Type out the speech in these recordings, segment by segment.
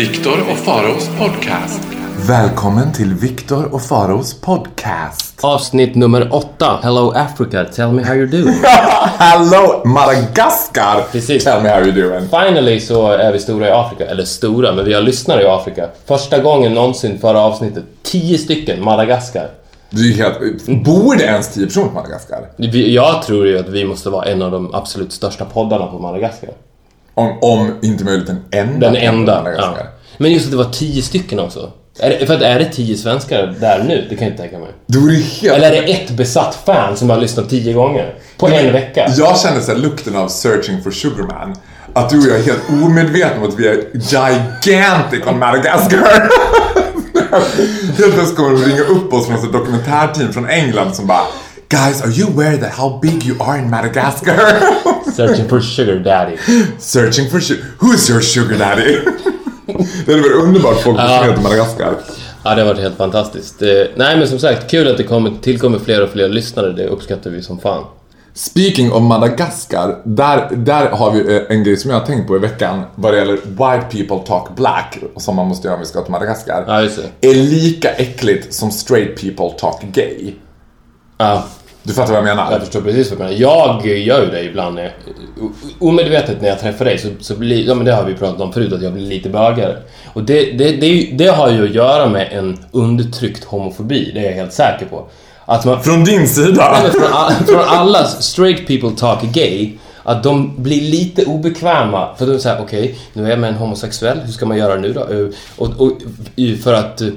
Viktor och Faraos podcast. Välkommen till Viktor och Faros podcast. Avsnitt nummer åtta. Hello Africa, tell me how you're doing. Hello Madagaskar! Precis. Tell me how you doing. Finally så är vi stora i Afrika. Eller stora, men vi har lyssnare i Afrika. Första gången någonsin förra avsnittet. Tio stycken Madagaskar. Du är helt... Bor det ens 10 personer på Madagaskar? Jag tror ju att vi måste vara en av de absolut största poddarna på Madagaskar. Om, om inte möjligt den enda. Den enda. Ja. Men just att det var tio stycken också. Är det, för att är det tio svenskar där nu? Det kan jag inte tänka mig. Det vore helt... Eller är det ett besatt fan som har lyssnat tio gånger? På en vecka? Jag känner så här lukten av Searching for Sugarman. Att du och jag är helt omedvetna om att vi är gigantic on Madagaskar. helt plötsligt kommer de ringa upp oss från ett dokumentärteam från England som bara Guys, are you aware that how big you are in Madagascar? Searching for sugar daddy. Searching for sugar. Who's your sugar daddy? det hade varit underbart folk som heter Madagaskar. Ja, det har varit helt fantastiskt. Eh, nej, men som sagt, kul att det kommer, tillkommer fler och fler lyssnare. Det uppskattar vi som fan. Speaking of Madagaskar, där, där har vi eh, en grej som jag har tänkt på i veckan vad det gäller White people talk black, som man måste göra om vi ska till Madagaskar. Ja, just det. Är lika äckligt som straight people talk gay. Ja, Du fattar vad jag menar? jag förstår precis vad du menar. Jag gör ju det ibland. När jag, o- omedvetet när jag träffar dig så, så blir, ja men det har vi pratat om förut, att jag blir lite bögare. Och det, det, det, det har ju att göra med en undertryckt homofobi, det är jag helt säker på. Att man, Från din sida? Nej, från, all, från alla straight people talk gay att de blir lite obekväma för de säger okej, nu är jag med en homosexuell, hur ska man göra nu då? Eh, Och, och för att eh,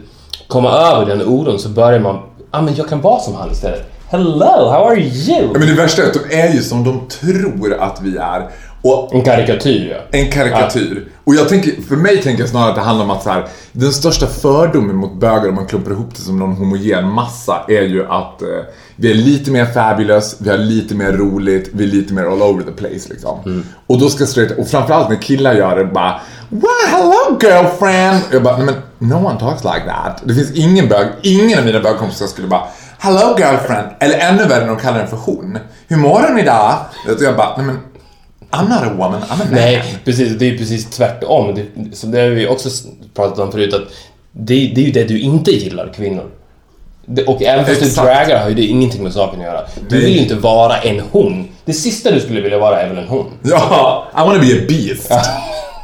komma över den oron så börjar man, ja ah, men jag kan vara som han istället. Hello, how are you? Men det värsta är att de är ju som de tror att vi är. Och En karikatyr ja. En karikatyr. Och jag tänker, för mig tänker jag snarare att det handlar om att så här, den största fördomen mot bögar om man klumpar ihop det som någon homogen massa är ju att eh, vi är lite mer fabulous, vi har lite mer roligt, vi är lite mer all over the place liksom. Och då ska straight, och framförallt när killar gör det bara Wow, hello girlfriend! Jag bara, men no one talks like that. Det finns ingen bög, ingen av mina bögkompisar skulle bara Hello girlfriend! Eller ännu värre när de kallar den för hon. Hur mår hon idag? Och jag bara, nej men I'm not a woman, I'm a man. Nej, precis. Det är precis tvärtom. Det, så det har vi också pratat om förut att det, det är ju det du inte gillar, kvinnor. Det, och även fast du dragar har ju det ingenting med saken att göra. Du vill ju inte vara en hon. Det sista du skulle vilja vara är väl en hon? Ja, I wanna be a beast.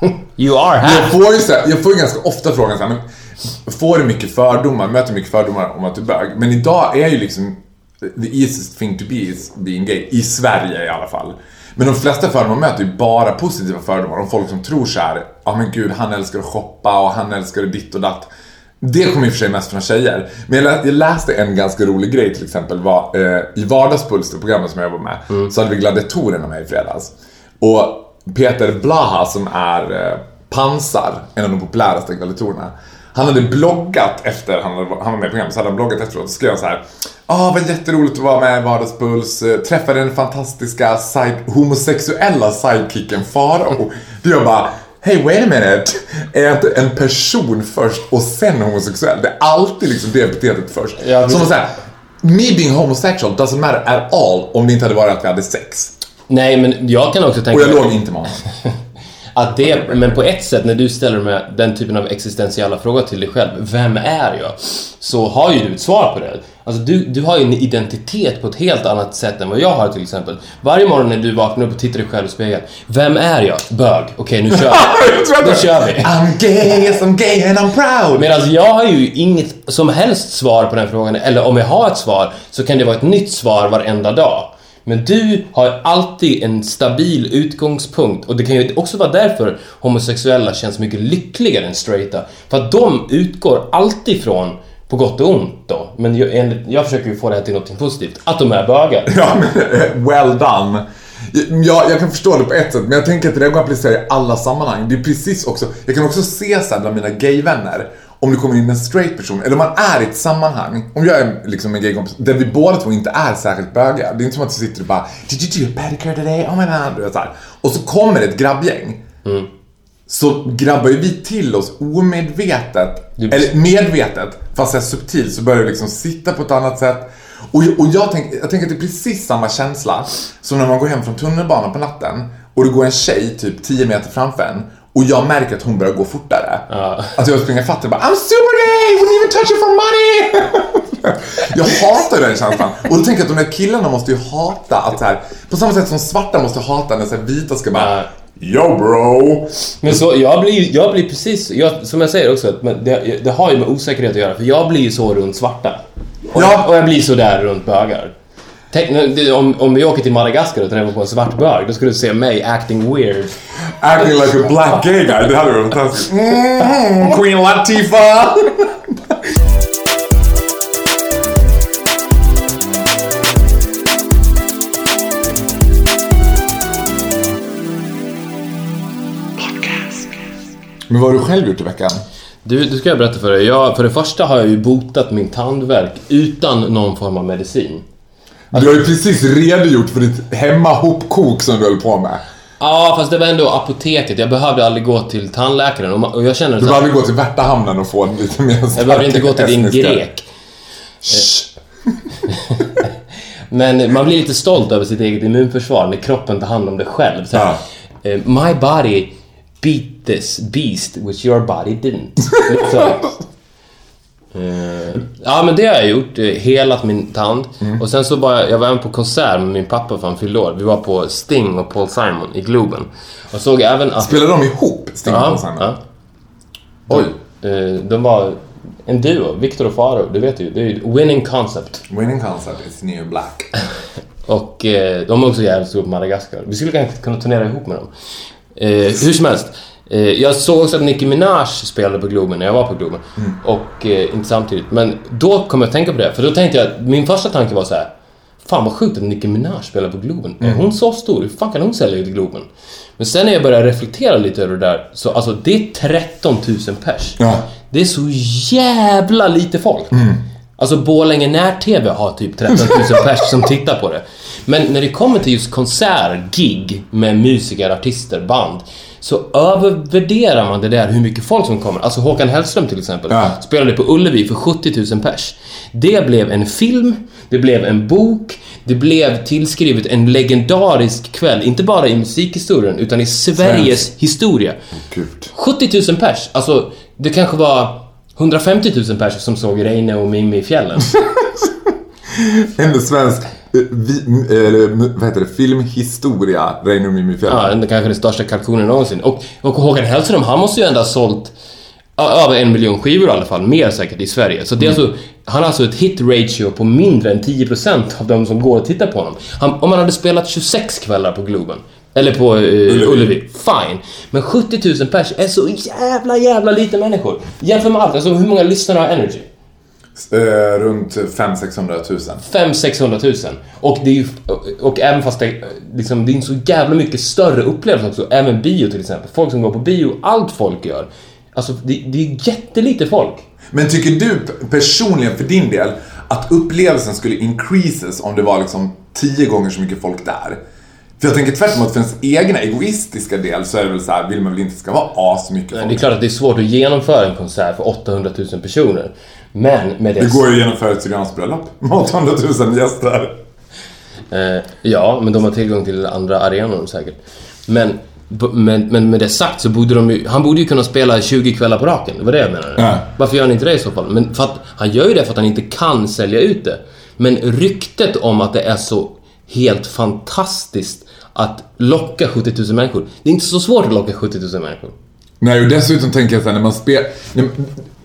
You are Jag här! får ju så här, jag får ju ganska ofta frågan så här, men får du mycket fördomar, möter mycket fördomar om att du är bög? Men idag är ju liksom the easiest thing to be is being gay, i Sverige i alla fall. Men de flesta fördomar möter ju bara positiva fördomar om folk som tror så här, ja men gud, han älskar att shoppa och han älskar ditt och datt. Det kommer i och för sig mest från tjejer. Men jag, lä- jag läste en ganska rolig grej till exempel. Var, eh, I Vardagspuls, det programmet som jag var med, så hade vi gladiatorerna med i fredags. Och Peter Blaha som är eh, Pansar, en av de populäraste gladiatorerna. Han hade bloggat efter han, hade, han var med i programmet, så hade han bloggat efteråt och skrev han så här. Ah, vad jätteroligt att vara med i Vardagspuls. Eh, Träffade den fantastiska side, homosexuella sidekicken Farao. Då jag bara, Hey wait a minute! Är inte en person först och sen homosexuell? Det är alltid liksom det epitetet först. Ja, Som att säga, me being homosexual doesn't matter at all om det inte hade varit att vi hade sex. Nej, men jag kan också Och tänka jag mig låg inte med honom. att det, men på ett sätt när du ställer med den typen av existentiella frågor till dig själv, vem är jag? Så har ju du ett svar på det. Alltså du, du har ju en identitet på ett helt annat sätt än vad jag har till exempel. Varje morgon när du vaknar upp och tittar dig själv i spegeln, vem är jag? Bög. Okej, nu kör vi. Då kör vi. I'm gay, yes I'm gay and I'm proud. Medan jag har ju inget som helst svar på den frågan, eller om jag har ett svar så kan det vara ett nytt svar varenda dag. Men du har alltid en stabil utgångspunkt och det kan ju också vara därför homosexuella känns mycket lyckligare än straighta. För att de utgår alltid från På gott och ont då. Men jag, enligt- jag försöker ju få det här till något positivt. Att de är bögar. Ja, men well done. Ja, jag kan förstå det på ett sätt, men jag tänker att det där går att applicera i alla sammanhang. Det är precis också, jag kan också se så här bland mina gayvänner, om det kommer in en straight person, eller om man är i ett sammanhang, om jag är liksom en gaykompis, där vi båda två inte är särskilt bögar. Det är inte som att du sitter och bara Did you do a pedicure today? Oh my god. Vet, så här. Och så kommer ett grabbgäng. Så grabbar ju vi till oss omedvetet, Du- eller medvetet, fast så subtilt, så börjar vi liksom sitta på ett annat sätt. Och, och jag, tänk, jag tänker att det är precis samma känsla som när man går hem från tunnelbanan på natten och det går en tjej typ 10 meter framför en och jag märker att hon börjar gå fortare. Att jag springer ifatt och bara I'm super gay, wouldn't even touch you for money! jag hatar den känslan. Och då tänker jag att de här killarna måste ju hata att så här, på samma sätt som svarta måste hata när så här vita ska bara Ja. Yo bro! Men så, jag blir, jag blir precis, jag, som jag säger också, att men det, det har ju med osäkerhet att göra. För jag blir ju så runt svarta. Och, Ja. jag, och jag blir så där runt bögar. Tänk, om, om vi åker till Madagaskar och träffar på en svart bög, då skulle du se mig acting weird. Acting like a black gay guy, det hade varit fantastiskt. Mm, Queen Latifah! Men vad har du själv gjort i veckan? Du, du ska jag berätta för dig. Jag, för det första har jag ju botat min tandvärk utan någon form av medicin. Du har ju precis redogjort för ditt hemmahopkok som du höll på med. Ja, fast det var ändå apoteket. Jag behövde aldrig gå till tandläkaren. Och, jag känner Du behöver här, gå till Värtahamnen och få en lite mer Jag behöver inte gå till din grek. Men man blir lite stolt över sitt eget immunförsvar när kroppen tar hand om det själv. Så här, eh, My body beat this beast which your body didn't. Så, eh, ja men det har jag gjort, eh, helat min tand. Och sen så var jag, var även på konsert med min pappa för han fyllde år. Vi var på Sting och Paul Simon i Globen. Och såg även att... Spelar de ihop, Sting och Simon? ja. Oj. Eh, De var en duo, Victor och Faro, du vet ju. Det är ju winning concept. Winning concept is new black. Och eh, de är också jävligt stora på Madagaskar. Vi skulle kanske kunna turnera ihop med dem. Eh, hur som helst. Eh, jag såg också att Nicki Minaj spelade på Globen när jag var på Globen. Och eh, inte samtidigt. Men då kom jag att tänka på det. För då tänkte jag, min första tanke var så här. Fan vad sjukt att Nicki Minaj spelar på Globen. Är hon så stor? Hur fan kan hon sälja ut Globen? Men sen när jag började reflektera lite över det där. Så alltså det är 13 000 pers. Ja. Det är så jävla lite folk. Alltså Borlänge när-TV har typ 13 000 pers som tittar på det. Men när det kommer till just konsert, gig med musiker, artister, band. Så övervärderar man det där hur mycket folk som kommer. Alltså Håkan Hellström till exempel. Ja. Spelade på Ullevi för 70 000 pers. Det blev en film, det blev en bok, det blev tillskrivet en legendarisk kväll. Inte bara i musikhistorien, utan i Sveriges historia. Gud. 70 000 pers, alltså det kanske var 150 000 pers som såg Reine och Mimmi i fjällen. En svensk eh, vi, eller, vad heter det, filmhistoria, Mimmi Fjäll. Ja, den kanske den största kalkonen någonsin. Och, och Håkan Hellström, han måste ju ändå ha sålt över en miljon skivor i alla fall, mer säkert i Sverige. Så det är alltså, han har alltså ett hit ratio på mindre än 10% av de som går och tittar på honom. Han, om han hade spelat 26 kvällar på Globen, eller på eh, Ullevi. fine. Men 70 000 pers är så jävla, jävla lite människor. Jämför med allt, alltså hur många lyssnare har Energy? Eh, runt 500-600 000. 5 600 000. Och det är ju, och även fast det, liksom, det är en så jävla mycket större upplevelse också. Även bio till exempel. Folk som går på bio, allt folk gör. Alltså det, det är jättelite folk. Men tycker du personligen för din del att upplevelsen skulle increases om det var liksom tio gånger så mycket folk där? För jag tänker tvärtom att för ens egna egoistiska del så är det väl så här, vill man väl inte ska vara asmycket Det folk. är klart att det är svårt att genomföra en konsert för 800 000 personer. Men med det... Det går ju ett Syriansbröllop med 800 000 gäster. Eh, ja, men de har tillgång till andra arenor säkert. Men, men, men med det sagt så borde de ju, han borde ju kunna spela 20 kvällar på raken. Det var det jag menade. Ja. Varför gör han inte det i så fall? Men för att, han gör ju det för att han inte kan sälja ut det. Men ryktet om att det är så helt fantastiskt att locka 70 000 människor. Det är inte så svårt att locka 70 000 människor. Nej, och dessutom tänker jag så här, när man spelar...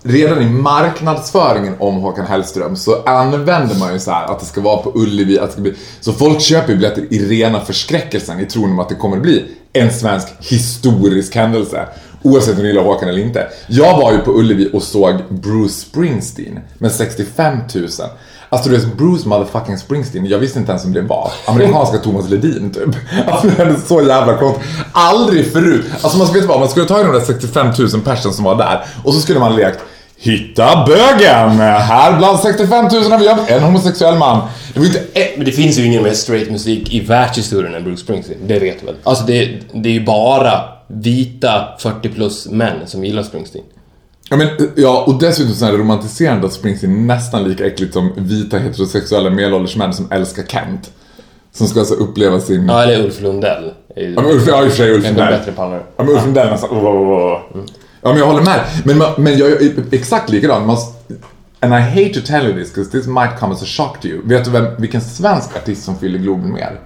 Redan i marknadsföringen om Håkan Hellström så använder man ju så här att det ska vara på Ullevi, att det ska bli... Så folk köper ju biljetter i rena förskräckelsen i tron om att det kommer bli en svensk historisk händelse. Oavsett om du gillar Håkan eller inte. Jag var ju på Ullevi och såg Bruce Springsteen med 65 000. Alltså du vet, Bruce motherfucking Springsteen, jag visste inte ens om det var. Amerikanska Thomas Ledin typ. Alltså det är så jävla konstigt. Aldrig förut. Alltså man ska veta vad, man skulle ta de där 65 000 personer som var där och så skulle man lekt Hitta bögen! Här bland 65 000 har vi en homosexuell man. Det inte. Men det finns ju ingen mer straight musik i världshistorien än Bruce Springsteen. Det vet du väl? Alltså det, det är ju bara vita 40 plus män som gillar Springsteen. Ja, men, ja, och dessutom så är det romantiserande att Springsteen är nästan lika äckligt som vita heterosexuella medelålders män som älskar Kent. Som ska alltså uppleva sin... Ja, eller Ulf Lundell. Ja, men Ulf, ja, i och för sig Ulf Lundell. bättre pallar. Ja, men Ulf Lundell nästan... Oh, oh, oh. Ja, men jag håller med. Men, men jag är exakt likadan. Man, and I hate to tell you this, because this might come as a shock to you. Vet du vem, vilken svensk artist som fyller Globen mer?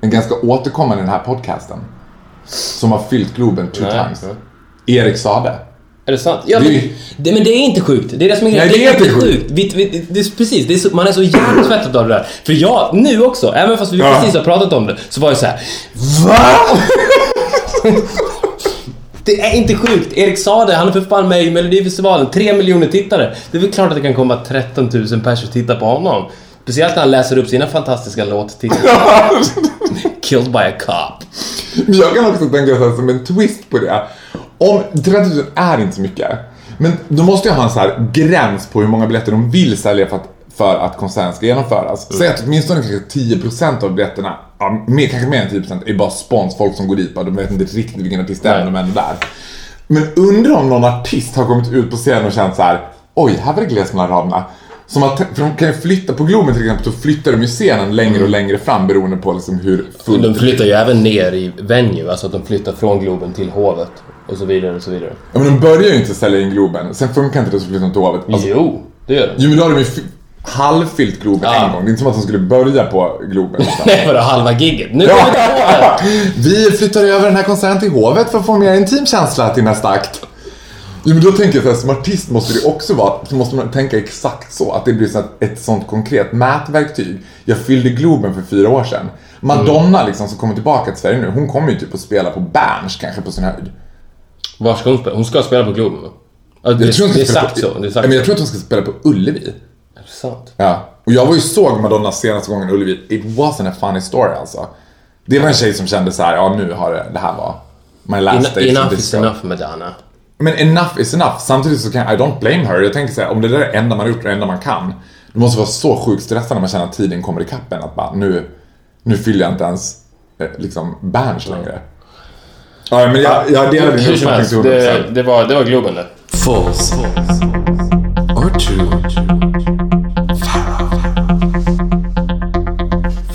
En ganska återkommande i den här podcasten. Som har fyllt Globen two Nej. times. Erik Sade. Är det sant? Ja, Det men, det, men det är inte sjukt. Det är det som är grejen. Nej, det är inte sjukt. sjukt. Vi, vi, det är, precis, det är så, man är så hjärntvättad av det där. För jag, nu också, även fast vi Ja. precis har pratat om det, så var jag så här. VA? Det är inte sjukt. Erik sa det, han är för fan med i Melodifestivalen. Tre miljoner tittare. Det är väl klart att det kan komma 13 000 personer och titta på honom. Speciellt när han läser upp sina fantastiska låttitlar. Killed by a cop. Men jag kan också tänka så här, som en twist på det. Om 30 000 är inte så mycket. Men då måste jag ha en så här gräns på hur många biljetter de vill sälja för att, för att konserten ska genomföras. Säg att åtminstone kanske 10% av biljetterna, ja, mer, kanske mer än 10% är bara spons, folk som går dit bara, de vet inte riktigt vilken artist det är, men de är ändå där. Men undrar om någon artist har kommit ut på scenen och känt så här: oj, här var det glest mellan raderna. Som att, för de kan ju flytta, på Globen till exempel, så flyttar de ju scenen längre och längre fram beroende på liksom hur fullt De flyttar ju även ner i venue, alltså att de flyttar från Globen till Hovet. Och så vidare och så vidare. Ja, men de börjar ju inte sälja in Globen. Sen funkar inte det så flyttar de till Hovet. Alltså, Jo, det gör de. jo, men då har de ju halvfyllt Globen Ja. en gång. Det är inte som att de skulle börja på Globen. Nej, vadå halva gigget? Nu kommer Hovet! Vi flyttar över den här konserten till Hovet för att få en mer intim känsla till nästa akt. Jo, men då tänker jag så här, som artist måste det också vara, så måste man tänka exakt så. Att det blir så ett sånt konkret mätverktyg. Jag fyllde Globen för fyra år sedan. Madonna liksom, som kommer tillbaka till Sverige nu, hon kommer ju typ att spela på Berns kanske på sin höjd. Var ska hon spela? Hon ska spela på Globen va? Ja, det, Jag tror hon det är sagt på, så. Det är Ja, sagt men jag tror att hon ska spela på Ullevi. Sant? Ja, och jag var ju såg Madonna senaste gången Ullevi. It wasn't a funny story alltså. Det var en tjej som kände så här, ja nu har det, det här var my last En, station enough is enough Madonna. Men enough is enough. Samtidigt så kan I don't blame her. Jag tänker så här, om det där är det enda man har gjort och det enda man kan. Det måste vara så sjukt stressande när man känner att tiden kommer ikapp en. Att bara, nu, nu fyller jag inte ens eh, liksom Berns längre. Ja, men jag, jag delar din uppfattning det, 100%. det, var, det var Globen det. False. Or true.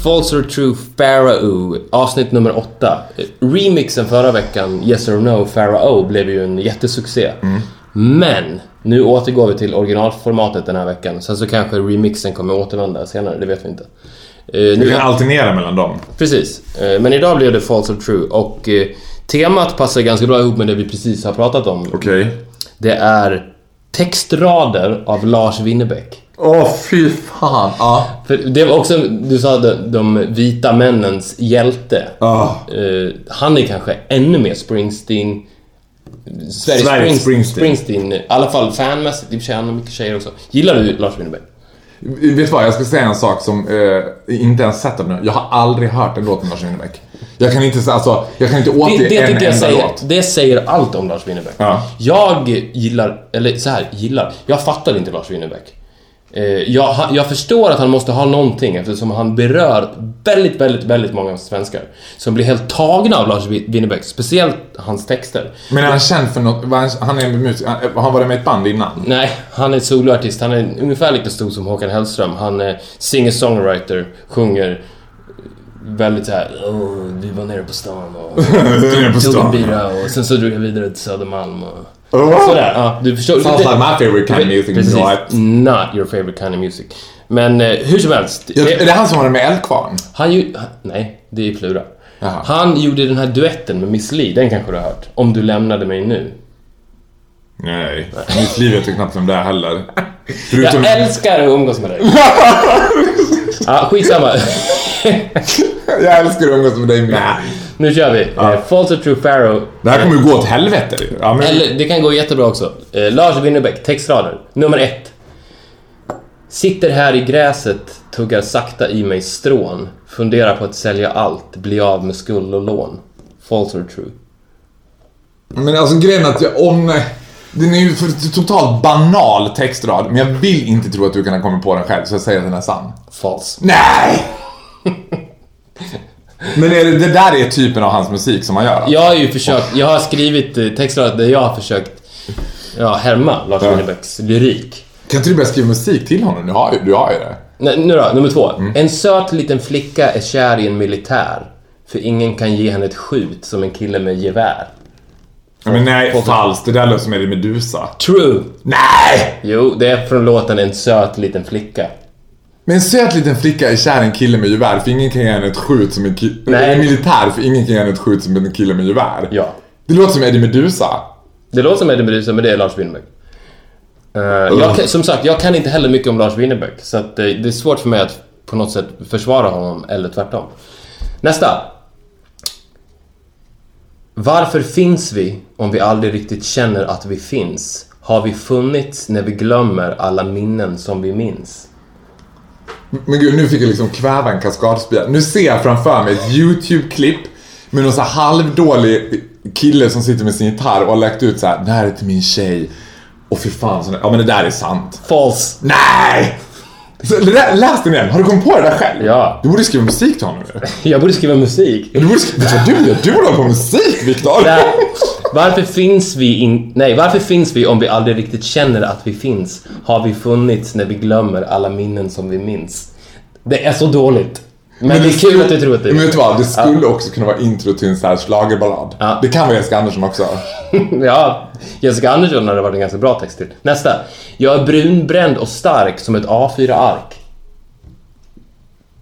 False or true Pharaoh, avsnitt nummer åtta. Remixen förra veckan, Yes or No Pharaoh, blev ju en jättesuccé. Men, nu återgår vi till originalformatet den här veckan. Sen så kanske remixen kommer återvända senare, det vet vi inte. Vi nu, kan alternera mellan dem. precis. Eh, men idag blev det False or true och eh, temat passar ganska bra ihop med det vi precis har pratat om. Okej. Det är textrader av Lars Winnerbäck. Åh, fy fan. Ja. För det var också, du sa de, de vita männens hjälte. Ah. Eh, han är kanske ännu mer Springsteen... Sveriges Spring, Springsteen. Springsteen. I alla fall fanmässigt. I och för sig, han har mycket tjejer också. Gillar du Lars Winnerbäck? Vet du vad, jag ska säga en sak som eh, inte ens sett nu. Jag har aldrig hört en låt med Lars Winnerbäck. Jag kan inte, säga- alltså, jag kan inte återge Det, det en enda säger, låt. det säger allt om Lars Winnerbäck. Ja. Jag gillar, eller så här, gillar. Jag fattar inte Lars Winnerbäck. Eh, jag, jag förstår att han måste ha någonting eftersom han berör väldigt, väldigt, väldigt många svenskar som blir helt tagna av Lars Winnerbäck, speciellt hans texter. Men är han känd för något? Han, är en musik, han, har han varit med i ett band innan? Nej, han är soloartist. Han är ungefär lika stor som Håkan Hellström. Han är singer-songwriter, sjunger väldigt såhär "Åh, vi var nere på stan och tog stan. en bira och sen så drog jag vidare till Södermalm och Oh. sådär. Ja, du förstår. Sounds like my favorite kind of music. Precis. Not your favorite kind of music. Men eh, hur som helst. Ja, det- är det han som var med Eldkvarn? han ju, nej, det är Plura. Jaha. Han gjorde den här duetten med Miss Li, den kanske du har hört? Om du lämnade mig nu. Nej, mitt liv vet jag knappt om det är heller. Förutom... Jag älskar att umgås med dig. ja, skitsamma. jag älskar att umgås med dig med. Nu kör vi. Ja. Eh, False or true Pharaoh. Det här kommer ju gå åt helvete. Ja, men... Eller det kan gå jättebra också. Eh, Lars Winnerbäck, textrader. Nummer ett. Sitter här i gräset, tuggar sakta i mig strån. Funderar på att sälja allt, bli av med skuld och lån. False or true? Men alltså grejen att jag, om... Den är ju för totalt banal textrad, men jag vill inte tro att du kan ha kommit på den själv, så jag säger att den är sann. False. Nej! men är det, det där är typen av hans musik som han gör? Jag har ju försökt, jag har skrivit eh, textrader där jag har försökt ja, härma Lars Ja. Winnerbäcks lyrik. Kan inte du börja skriva musik till honom? Du har ju, du har ju det. Nej, nu då, nummer två. Mm. En söt liten flicka är kär i en militär. För ingen kan ge henne ett skjut som en kille med gevär. Ja, men nej, falskt. Det där låter som Eddie Meduza. True! Nej! Jo, det är från låten En söt liten flicka. Men en söt liten flicka är kär i en kille med gevär, för ingen kan ge henne ett skjut som en kille... Nej. En militär, för ingen kan ge henne ett skjut som en kille med gevär. Ja. Det låter som Eddie Meduza. Det låter som Eddie Meduza, men det är Lars Winnerbäck. Eh, jag, som sagt, jag kan inte heller mycket om Lars Winnerbäck, så att, eh, det är svårt för mig att på något sätt försvara honom, eller tvärtom. Nästa. Varför finns vi om vi aldrig riktigt känner att vi finns? Har vi funnits när vi glömmer alla minnen som vi minns? Men gud, nu fick jag liksom kväva en kaskadspya. Nu ser jag framför mig ett YouTube-klipp med någon så halvdålig kille som sitter med sin gitarr och har lagt ut så här: det här är till min tjej. Och fy fan, sån ja men det där är sant. False! Nej! Så, lä- läs den igen, har du kommit på det där själv? Ja. Du borde skriva musik till honom. Jag borde skriva musik. Du borde skriva, vet du vad du gör? Du borde hålla på med musik, Viktor! Varför finns vi in... Nej, varför finns vi om vi aldrig riktigt känner att vi finns? Har vi funnits när vi glömmer alla minnen som vi minns? Det är så dåligt. Men, det är kul att du tror att det är Men vet du vad? Det skulle också kunna vara intro till en sån här schlagerballad. Ja. Det kan vara Jessica Andersson också. Ja, Jessica Andersson hade varit en ganska bra text till. Nästa. Jag är brunbränd och stark som ett A4-ark.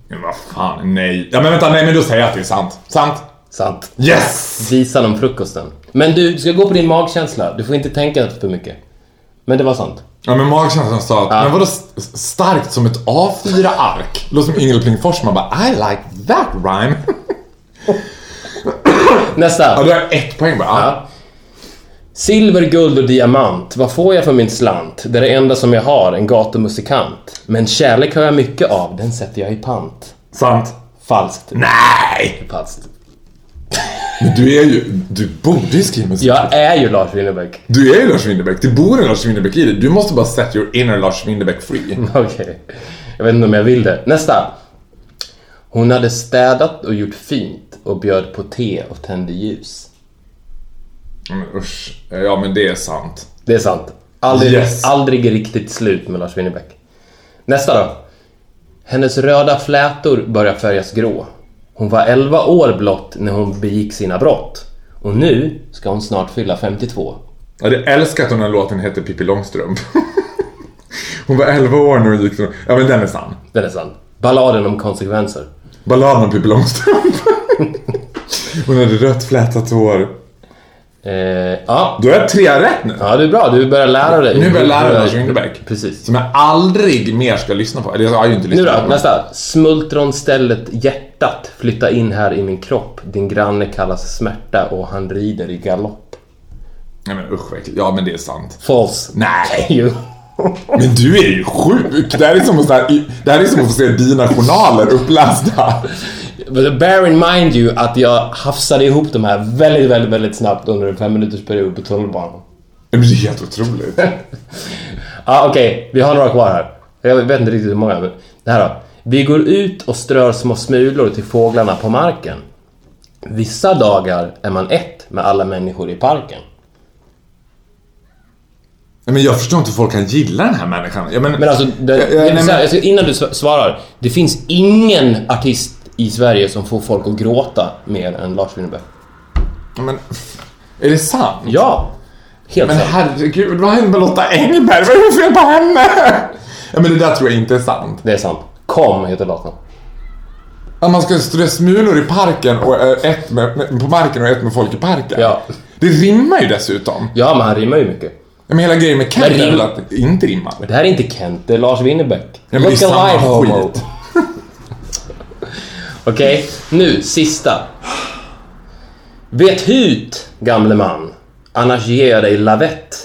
Men vad fan, nej. Ja men vänta, nej men då säger jag att det är sant. Sant? Sant. Yes! Visan om frukosten. Men du ska gå på din magkänsla. Du får inte tänka för mycket. Men det var sant. Ja men magkänslan sa att, Ja. men vadå st- starkt som ett A4-ark? Låter som Ingel Pling Forsman bara, I like that rhyme. Nästa. Ja, du har ett poäng bara. Ja. Silver, guld och diamant, vad får jag för min slant? Det är det enda som jag har, en gatumusikant. Men kärlek har jag mycket av, den sätter jag i pant. Sant. Falskt. Nej! Falskt. Men du är ju, du borde ju skriva musik. Jag är ju Lars Winnerbäck. Du är ju Lars Winnerbäck, det bor en Lars Winnerbäck i dig. Du måste bara set your inner Lars Winnerbäck free. Okej. Jag vet inte om jag vill det. Nästa. Hon hade städat och gjort fint och bjöd på te och tände ljus. Men usch. Ja men det är sant. Det är sant. Aldrig, Yes. aldrig riktigt slut med Lars Winnerbäck. Nästa då. Hennes röda flätor börjar färgas grå. Hon var 11 år blott när hon begick sina brott. Och nu ska hon snart fylla 52. Jag hade älskat om den här låten hette Pippi Långstrump. Hon var 11 år när hon gick så... Ja men den är sann. Den är sann. Balladen om konsekvenser. Balladen om Pippi Långstrump. Hon hade rött flätat hår. Eh, ja. Då jag tre rätt nu. ja, du är bra. Du börjar lära dig. Nu börjar jag lära mig Lars Winnerbäck. Precis. Som jag aldrig mer ska lyssna på. Eller jag har ju inte Nu lyssnat då, på nästa. Smultronstället hjärtat. Flytta in här i min kropp. Din granne kallas smärta och han rider i galopp. Nej men usch äckligt. Ja men det är sant. False. Nej! Jo. Men du är ju sjuk! Det här är som att, det här är som att få se dina journaler upplästa. Bear in mind you att jag hafsade ihop de här väldigt, väldigt, väldigt snabbt under en fem minuters period på tunnelbanan. Men det är helt otroligt. Ja, okej. Vi har några kvar här. Jag vet inte riktigt hur många. Men det här då. Vi går ut och strör små smulor till fåglarna på marken. Vissa dagar är man ett med alla människor i parken. Men jag förstår inte hur folk kan gilla den här människan. Ja, men, Men alltså, det, Ja, ja, det, nej, så här, men- alltså, innan du sv- svarar. Det finns ingen artist i Sverige som får folk att gråta mer än Lars Winnerbäck. Ja, men, är det sant? Ja! Helt Men sant. herregud, vad hände med Lotta Engberg? Vad är det fel på henne? Ja men det där tror jag inte är sant. Det är sant. Kom heter låten. Att man ska strö smulor i parken och eh, ett med, på marken och ett med folk i parken. Ja. Det rimmar ju dessutom. Ja, men han rimmar ju mycket. Ja, Men hela grejen med Kent är väl att det inte rimmar. Men det här är inte Kent, det är Lars Winnerbäck. men det är samma skit. Okej, nu sista. Vet hut, gamle man, annars ger jag dig lavett.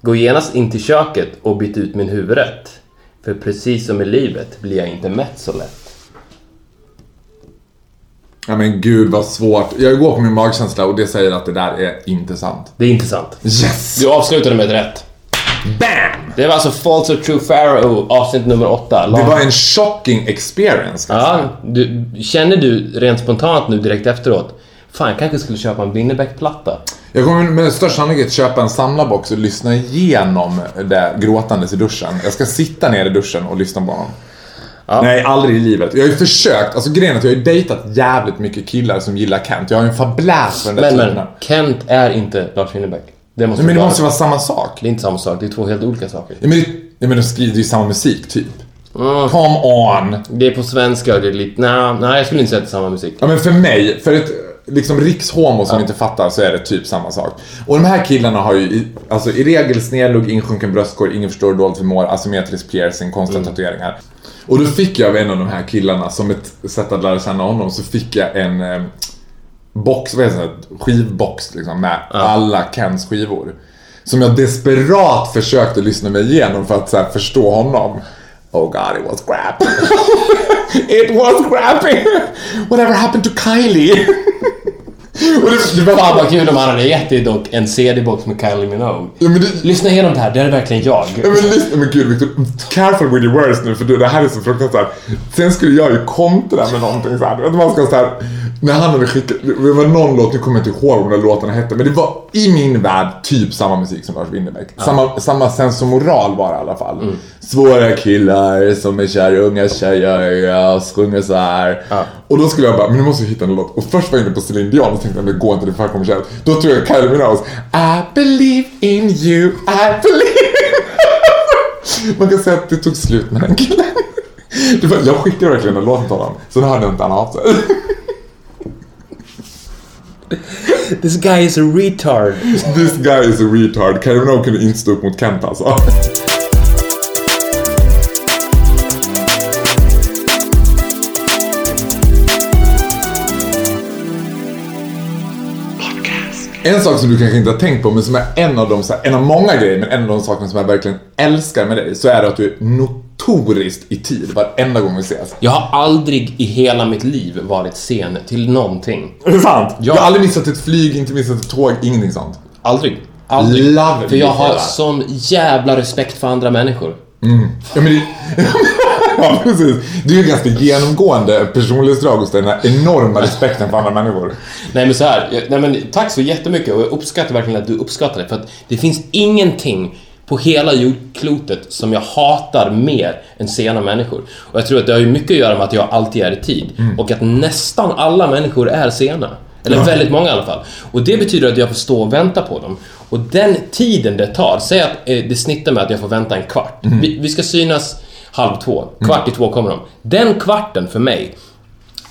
Gå genast in till köket och byt ut min huvudrätt. För precis som i livet blir jag inte mätt så lätt. Ja men gud vad svårt. Jag går på min magkänsla och det säger att det där är inte sant. Det är inte sant. Yes! Du avslutade med ett rätt. Bam! Det var alltså False or True Pharaoh, avsnitt nummer åtta. Det var en shocking experience. Ja, du, känner du rent spontant nu direkt efteråt Fan, jag kanske skulle köpa en Winnerbäck-platta. Jag kommer med största sannolikhet köpa en samlarbox och lyssna igenom det gråtandes i duschen. Jag ska sitta ner i duschen och lyssna på honom. Nej, aldrig i livet. Jag har ju försökt, alltså grejen är att jag har ju dejtat jävligt mycket killar som gillar Kent. Jag har ju en fabläs för den där Men, typen men, Kent är inte Lars Winnerbäck. Det måste Men det vara- måste vara samma sak. Det är inte samma sak, det är två helt olika saker. Ja, men, det, ja, men de skriver ju samma musik, typ. Mm. Come on! Det är på svenska det är lite... Nej, nej jag skulle inte säga att det är samma musik. Ja men för mig, för ett liksom rikshomo som inte fattar så är det typ samma sak. Och de här killarna har ju alltså, i regel snedlugg, insjunken bröstkorg, ingen förstår dåligt förmår, asymmetrisk piercing, konstiga tatueringar. Och då fick jag av en av de här killarna, som ett sätt att lära känna honom, så fick jag en eh, box, vad heter det, skivbox liksom med alla Kens skivor. Som jag desperat försökte lyssna mig igenom för att här, förstå honom. Oh god, it was crap. it was crappy. Whatever happened to Kylie? Och det, det var Fan vad kul om han hade gett dig dock en CD-box med Kylie Minogue. Ja, det, Lyssna igenom det här, det är verkligen jag. Ja, men lyssna, men gud Victor, careful with your words nu för du, det här är så fruktansvärt. Sen skulle jag ju kontra med någonting såhär. Vet, man ska såhär, när han hade skickat, det var någon låt, nu kommer jag inte ihåg vad den låtarna hette, men det var i min värld typ samma musik som Lars Winnerbäck. Samma, samma sensomoral var det i alla fall. Svåra killar som är kära i unga tjejer, jag sjunger så här. Och då skulle jag bara, men nu måste jag hitta en låt. Och först var jag inne på Celine Dion och tänkte, men det går inte, det är för kommersiellt. Då tror jag Kylie Minogue, I believe in you, I believe man kan säga att det tog slut med den killen. Var, jag skickade verkligen en låt till honom, sen hörde inte han av sig. This guy is a retard. This guy is a retard. Kylie Minogue kunde inte stå upp mot Kent alltså. En sak som du kanske inte har tänkt på, men som är en av de, en av många grejer, men en av de sakerna som jag verkligen älskar med dig, så är det att du är notoriskt i tid varenda gång vi ses. Jag har aldrig i hela mitt liv varit sen till någonting. Är det sant? Ja. Jag har aldrig missat ett flyg, inte missat ett tåg, ingenting sånt. Aldrig. Aldrig. Love För jag har sån jävla respekt för andra människor. Ja, men det... ja, precis. Det är ju ganska genomgående personlighetsdrag hos dig, den här enorma respekten för andra människor. Nej men så här, nej, men tack så jättemycket och jag uppskattar verkligen att du uppskattar det för att det finns ingenting på hela jordklotet som jag hatar mer än sena människor. Och jag tror att det har ju mycket att göra med att jag alltid är i tid och att nästan alla människor är sena. Eller väldigt många i alla fall. Och det betyder att jag får stå och vänta på dem. Och den tiden det tar, säg att eh, det snittar med att jag får vänta en kvart. Vi, vi ska synas halv två, kvart i två kommer de. Den kvarten för mig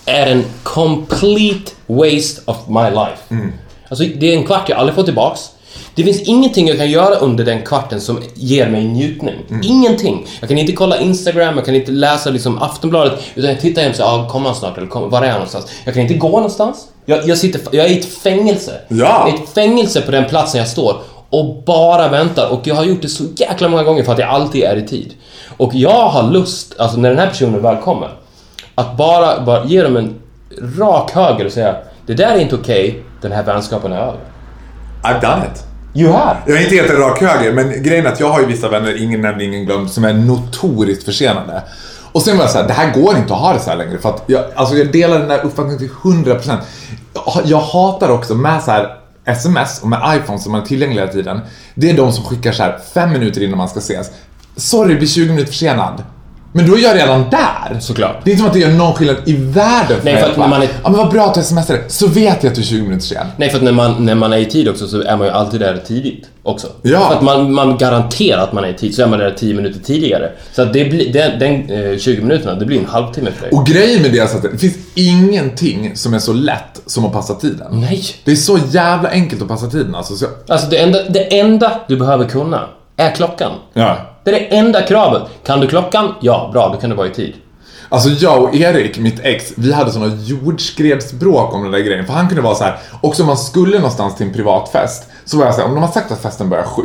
är en complete waste of my life. Alltså, det är en kvart jag aldrig får tillbaks. Det finns ingenting jag kan göra under den kvarten som ger mig njutning. Ingenting. Jag kan inte kolla Instagram, jag kan inte läsa liksom Aftonbladet, utan jag tittar hem och säger ah, kommer han snart eller kom, var är han någonstans? Jag kan inte gå någonstans. Jag, jag, sitter, jag är i ett fängelse. Ja. Jag är i ett fängelse på den platsen jag står och bara väntar. Och jag har gjort det så jäkla många gånger för att jag alltid är i tid. Och jag har lust, alltså när den här personen väl kommer, att bara, bara ge dem en rak höger och säga det där är inte okej, den här vänskapen är över. I've done it. You have. Jag är inte helt en rak höger, men grejen är att jag har ju vissa vänner, ingen nämnd, ingen glömd, som är notoriskt försenade. Och sen var jag såhär, det här går inte att ha det så här längre. För att jag, alltså jag delar den där uppfattningen till 100%. Jag, jag hatar också med så här sms och med iPhone som man är tillgängliga hela tiden. Det är de som skickar så här fem minuter innan man ska ses. Sorry, blir 20 minuter försenad. Men då är jag redan där. Såklart. Det är inte som att det gör någon skillnad i världen Nej, mig för att när man är- Ja men vad bra att du smsade. Så vet jag att du är 20 minuter sen. Nej, för att när man, när man är i tid också så är man ju alltid där tidigt också. Ja. För att man, man garanterar att man är i tid, så är man där 10 minuter tidigare. Så att det blir, den, den eh, 20 minuterna, det blir en halvtimme för dig. Och grejen med det är att det finns ingenting som är så lätt som att passa tiden. Nej! Det är så jävla enkelt att passa tiden alltså. Så, Alltså det enda, det enda du behöver kunna är klockan. ja. Det är det enda kravet. Kan du klockan? Ja, bra, då kan du vara i tid. Alltså jag och Erik, mitt ex, vi hade såna jordskredsbråk om den där grejen. För han kunde vara så här, också om man skulle någonstans till en privatfest, så var jag så här, om de har sagt att festen börjar sju.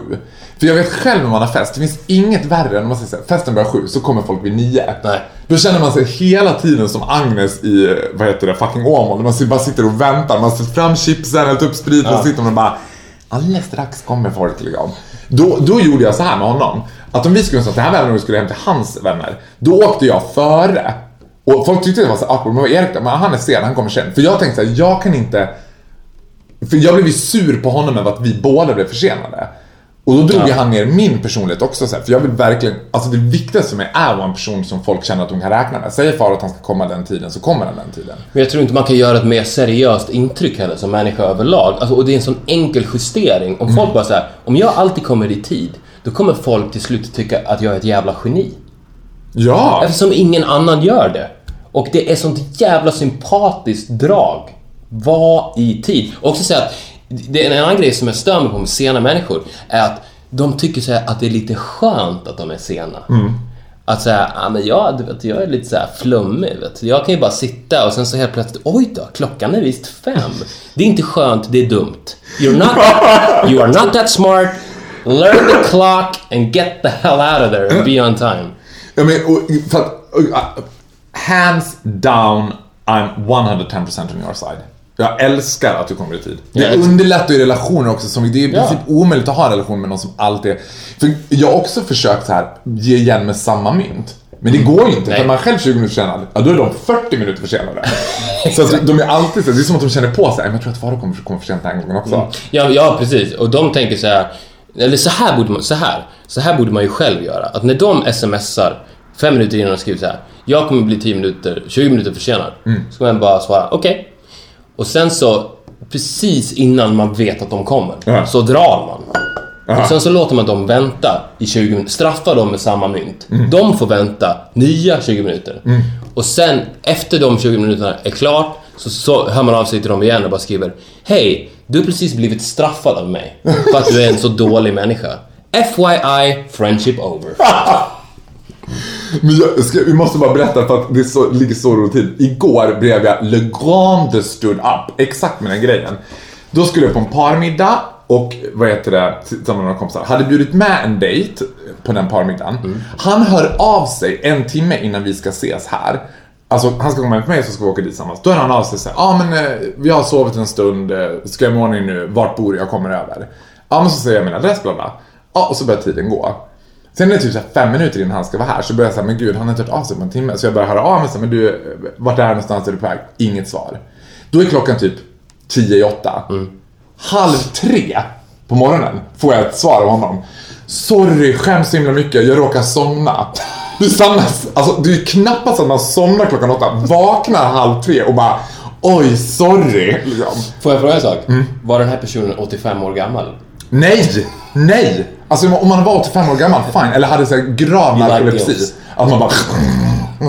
För jag vet själv när man har fest, det finns inget värre än om man säger så här, festen börjar sju, så kommer folk vid nio. Nej. Då känner man sig hela tiden som Agnes i, vad heter det, fucking Åmål. Man bara sitter och väntar, man sätter fram chipsen, hällt upp spriten och sitter man och bara Alldeles strax kommer folk liksom. Då, då gjorde jag så här med honom. Att om vi skulle någonstans, det här var och vi skulle hem till hans vänner. Då åkte jag före. Och folk tyckte det var så awkward, men vad Erik då? Men han är sen, han kommer sen. För jag tänkte så här, jag kan inte... För jag blev ju sur på honom över att vi båda blev försenade. Och då drog Ja. han ner min personlighet också så här, för jag vill verkligen, alltså det viktigaste för mig är att vara en person som folk känner att de kan räkna med. Säger far att han ska komma den tiden så kommer han den tiden. Men jag tror inte man kan göra ett mer seriöst intryck heller som människa överlag. Alltså, och det är en sån enkel justering. Om folk bara säger om jag alltid kommer i tid, då kommer folk till slut tycka att jag är ett jävla geni. Ja! Eftersom ingen annan gör det. Och det är sånt jävla sympatiskt drag. Var i tid. Och också säga att det är en annan grej som jag stör mig på med sena människor är att de tycker så här att det är lite skönt att de är sena. Att säga, ja men jag, vet, jag är lite så här flummig. Vet. Jag kan ju bara sitta och sen så helt plötsligt, oj då, klockan är visst fem. Det är inte skönt, det är dumt. You're not, you are not that smart. Learn the clock and get the hell out of there and be on time. Ja, men, och, för att, uh, hands down, I'm 110% on your side. Jag älskar att du kommer i tid. Det Ja, underlättar ju relationer också. Som, det är i Ja. princip omöjligt att ha en relation med någon som alltid är... För jag har också försökt så här, ge igen med samma mynt. Men det går ju inte, för man själv 20 minuter försenad, ja då är de 40 minuter försenade. så att de är alltid så, det är som att de känner på sig, jag tror att Farao kommer komma för sent den här gången också. Ja, ja, precis. Och de tänker så här, eller så här borde man, så här, så här borde man ju själv göra. Att när de smsar fem minuter innan de skriver så här, jag kommer bli 10 minuter, 20 minuter försenad. Så ska man bara svara, okej. Och sen så, precis innan man vet att de kommer, Ja. så drar man. Och sen så låter man dem vänta i 20 minuter, straffar dem med samma mynt. De får vänta nya 20 minuter. Och sen, efter de 20 minuterna är klart, så, så hör man av sig till dem igen och bara skriver Hej, du har precis blivit straffad av mig för att du är en så dålig människa. FYI, friendship over. Men jag ska, vi måste bara berätta för att det så, ligger så roligt till. Igår blev jag Le Grande stood up, exakt med den grejen. Då skulle jag på en parmiddag och vad heter det, tillsammans med några kompisar. Hade bjudit med en dejt på den parmiddagen. Han hör av sig en timme innan vi ska ses här. Alltså han ska komma hem till mig så ska vi åka dit tillsammans. Då hör han av sig säger, ja men eh, vi har sovit en stund, eh, ska jag i nu, vart bor? Jag kommer över. Ja men så säger jag min adress bla bla. Ja och så börjar tiden gå. Sen är det typ så fem minuter innan han ska vara här så börjar jag säga, men gud han har inte hört av sig på en timme. Så jag börjar höra av mig så men du, vart är någonstans, är du på väg? Inget svar. Då är klockan typ tio i åtta. Halv tre på morgonen får jag ett svar av honom. Sorry, skäms så himla mycket, jag råkar somna. Det är, samma, alltså, det är knappast att man somnar klockan åtta, vaknar halv tre och bara Oj, sorry. Liksom. Får jag fråga en sak? Var den här personen 85 år gammal? Nej! Nej! Alltså om man var 85 år gammal, fine. Eller hade så här grav narkolepsi. Att man bara...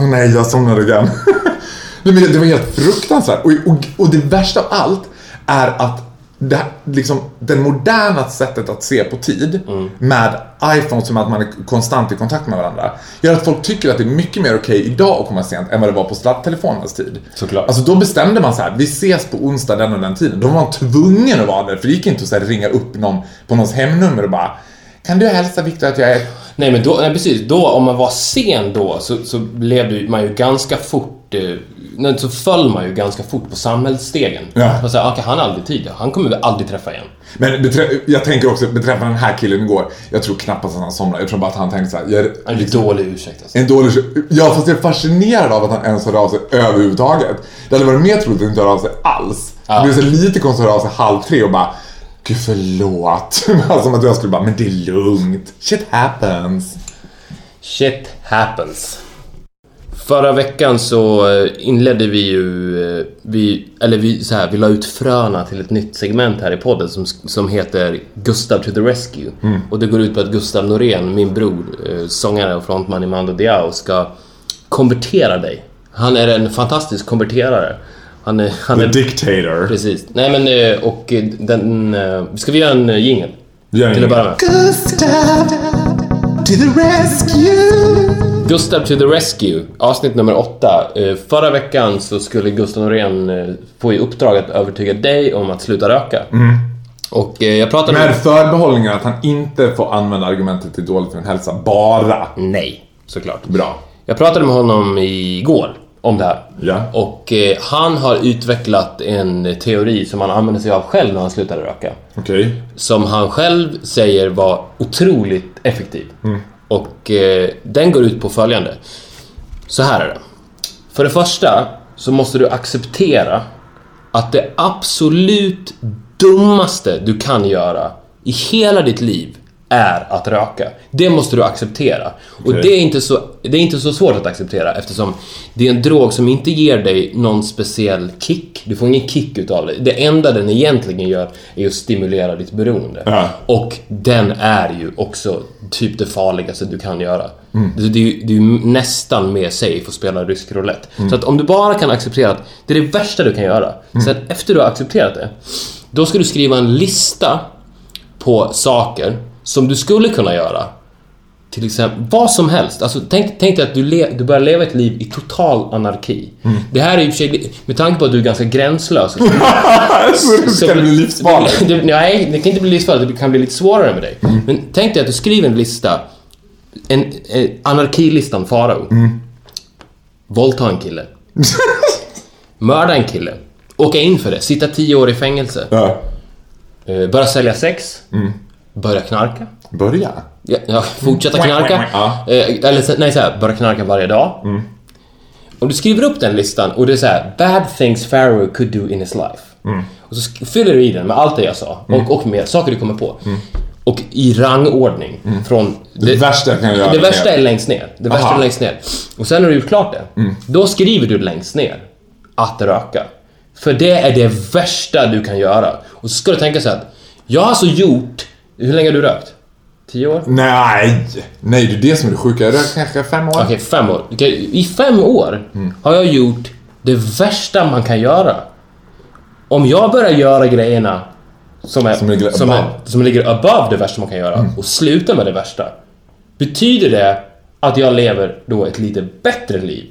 Nej, jag somnade igen. Det var helt fruktansvärt. Och, och, och det värsta av allt är att det, liksom, det moderna sättet att se på tid Mm. med iPhone som att man är konstant i kontakt med varandra gör att folk tycker att det är mycket mer okej idag att komma sent än vad det var på sladdtelefonernas tid. Såklart. Alltså då bestämde man så här, vi ses på onsdag den och den tiden. Då var man tvungen att vara där, för det gick inte att så här, ringa upp någon på någons hemnummer och bara Kan du hälsa Viktor att jag är... Nej men då, nej, precis, då om man var sen då så, så blev man ju ganska fort, eh, nej, så föll man ju ganska fort på samhällsstegen. Ja. Här, okej, han har aldrig tid, han kommer vi aldrig träffa igen. Men jag tänker också beträffande den här killen igår, jag tror knappast att han somnade. Jag tror bara att han tänkte så här, jag, en dålig ursäkt alltså. En dålig... Ja, fast jag är fascinerad av att han ens hörde av sig överhuvudtaget. Det hade varit mer troligt att inte höra av sig alls. Ja. Det blev så lite konstigt att höra av sig halv tre och bara Gud förlåt. Som att jag skulle bara, men det är lugnt. Shit happens. Shit happens. Förra veckan så eh, inledde vi ju, eh, vi, eller vi, så här, vi la ut fröna till ett nytt segment här i podden som, som heter Gustav to the Rescue. Och det går ut på att Gustav Norén, min bror, eh, sångare och frontman i Mando Diao, ska konvertera dig. Han är en fantastisk konverterare. Han är... Han The är dictator. precis. Nej men, och den... Ska vi göra en jingel? Gör en Till att jingel. börja med. Gustav to the rescue. Gustav to the Rescue, avsnitt nummer åtta. Eh, Förra veckan så skulle Gustav Norén eh, få i uppdrag att övertyga dig om att sluta röka. Och eh, jag pratade Med förbehållningen att han inte får använda argumentet till dåligt för en hälsa, bara. Nej, såklart. Bra. Jag pratade med honom igår om det här. Ja. Och eh, han har utvecklat en teori som han använde sig av själv när han slutade röka. Okej. Som han själv säger var otroligt effektiv. Och eh, den går ut på följande. Så här är det. För det första så måste du acceptera att det absolut dummaste du kan göra i hela ditt liv är att röka. Det måste du acceptera. Och det är, inte så, det är inte så svårt att acceptera eftersom det är en drog som inte ger dig någon speciell kick. Du får ingen kick utav det. Det enda den egentligen gör är att stimulera ditt beroende. Ja. Och den är ju också typ det farligaste du kan göra. Det, det, är ju- nästan mer safe att spela rysk roulette. Så att om du bara kan acceptera att det är det värsta du kan göra. Sen efter du har accepterat det, då ska du skriva en lista på saker som du skulle kunna göra. Till exempel vad som helst. Alltså, tänk, tänk dig att du, le, du börjar leva ett liv i total anarki. Det här är i och för sig, med tanke på att du är ganska gränslös. så det ska bli livsfarligt. Det, nej, det kan inte bli livsfarligt. Det kan bli lite svårare med dig. Men tänk dig att du skriver en lista. En, en anarkilistan Farao. Våldta en kille. Mörda en kille. Åka in för det. Sitta tio år i fängelse. Ja. Eh, Börja sälja sex. Börja knarka. Börja. Ja, ja, fortsätta knarka. Ja. Eh, eller nej, så här, börja knarka varje dag. Om du skriver upp den listan och det är så här, bad things Pharaoh could do in his life. Och så fyller du i den med allt det jag sa och, och med saker du kommer på. Och i rangordning. Från Det värsta jag kan göra Det är- värsta är längst ner. Det värsta Aha. är längst ner. Och sen när du gjort klart det, då skriver du längst ner att röka. För det är det värsta du kan göra. Och så ska du tänka så här att jag har alltså gjort... Hur länge har du rökt? Tio år? Nej! Nej, det är det som är det sjuka. Jag rökt kanske fem år. Okej, fem år. I fem år har jag gjort det värsta man kan göra. Om jag börjar göra grejerna som, är, Som ligger som, är, above. som ligger above det värsta man kan göra och slutar med det värsta. Betyder det att jag lever då ett lite bättre liv?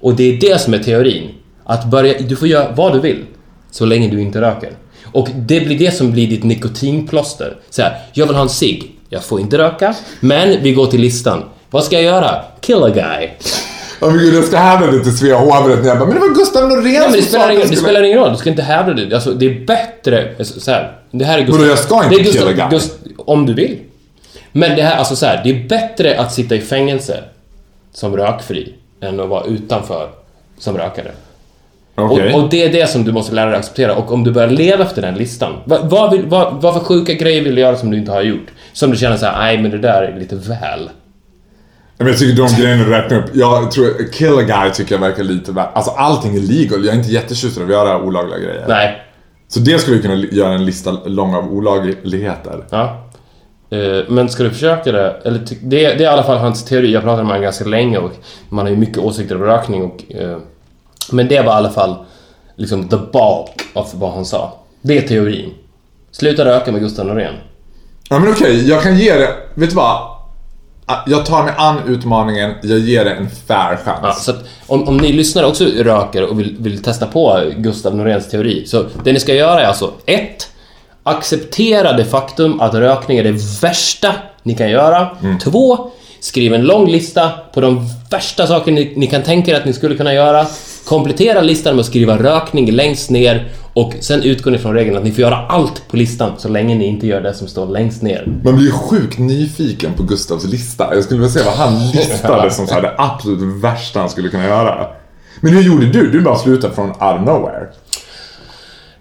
Och det är det som är teorin. Att börja, du får göra vad du vill så länge du inte röker. Och det blir det som blir ditt nikotinplåster. Så här, jag vill ha en cigg. Jag får inte röka, men vi går till listan. Vad ska jag göra? Kill a guy. Åh men gud, jag ska hävda det till Svea hovrätt när jag bara, men det var Gustav Norén Nej, men det spelar, ingen, det spelar ingen roll, du ska inte hävda det. Alltså, det är bättre... Så här, det här är Gustav... Vadå, jag ska inte det är Gustav, kill a guy? Gust, Om du vill. Men det här, alltså så här, det är bättre att sitta i fängelse som rökfri än att vara utanför som rökare. Okej. Och, och det är det som du måste lära dig att acceptera. Och om du börjar leva efter den listan. Vad, vad, vill, vad, vad för sjuka grejer vill du göra som du inte har gjort? Som du känner så här, nej men det där är lite väl. Men jag tycker de grejerna du räknar upp, jag tror kill a guy tycker jag verkar lite värt. Alltså allting är legal, jag är inte jättetjust av att göra olagliga grejer. Nej. Så det skulle vi kunna göra en lista lång av olagligheter. Ja. Eh, Men ska du försöka det? Eller det, det är i alla fall hans teori. Jag pratade med honom ganska länge och man har ju mycket åsikter om rökning och... Men det var i alla fall liksom the bulk av vad han sa. Det är teorin. Sluta röka med Gustav Norén. Ja men okej, jag kan ge det, vet du vad? Ah, Jag tar mig an utmaningen, jag ger det en fair chans. Ja, så om, om ni lyssnare också röker och vill, vill testa på Gustav Noréns teori. Så det ni ska göra är alltså 1. Acceptera det faktum att rökning är det värsta ni kan göra. 2. Skriv en lång lista på de värsta saker ni, ni kan tänka er att ni skulle kunna göra. Komplettera listan med att skriva rökning längst ner och sen utgår ni från regeln att ni får göra allt på listan så länge ni inte gör det som står längst ner. Man blir ju sjukt nyfiken på Gustavs lista. Jag skulle vilja se vad han listade som så här, det absolut värsta han skulle kunna göra. Men hur gjorde du? Du bara slutade från out of nowhere.